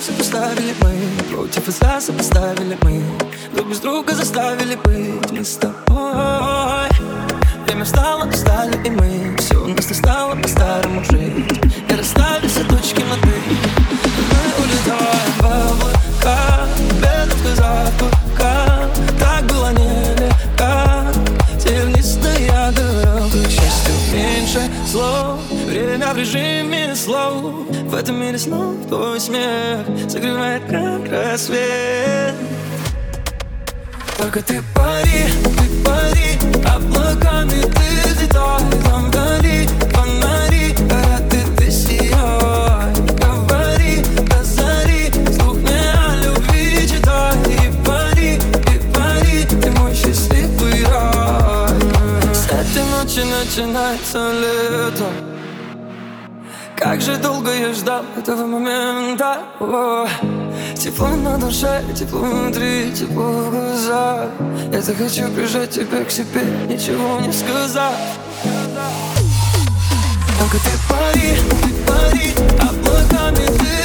Все поставили мы. Против отца сопоставили мы. Друг без друга заставили быть Мы с тобой. Время встало, устали и мы. Все у нас не стало по-старому. Слов Время в режиме слов. В этом мире снов твой смех Согревает как рассвет. Только ты пари, ты пари Облаками начинается лето. Как же долго я ждал этого момента. О, Тепло на душе, тепло внутри, тепло в глазах. Я так хочу прижать тебя к себе, ничего не сказав. Только ты пари, ты пари, облаками ты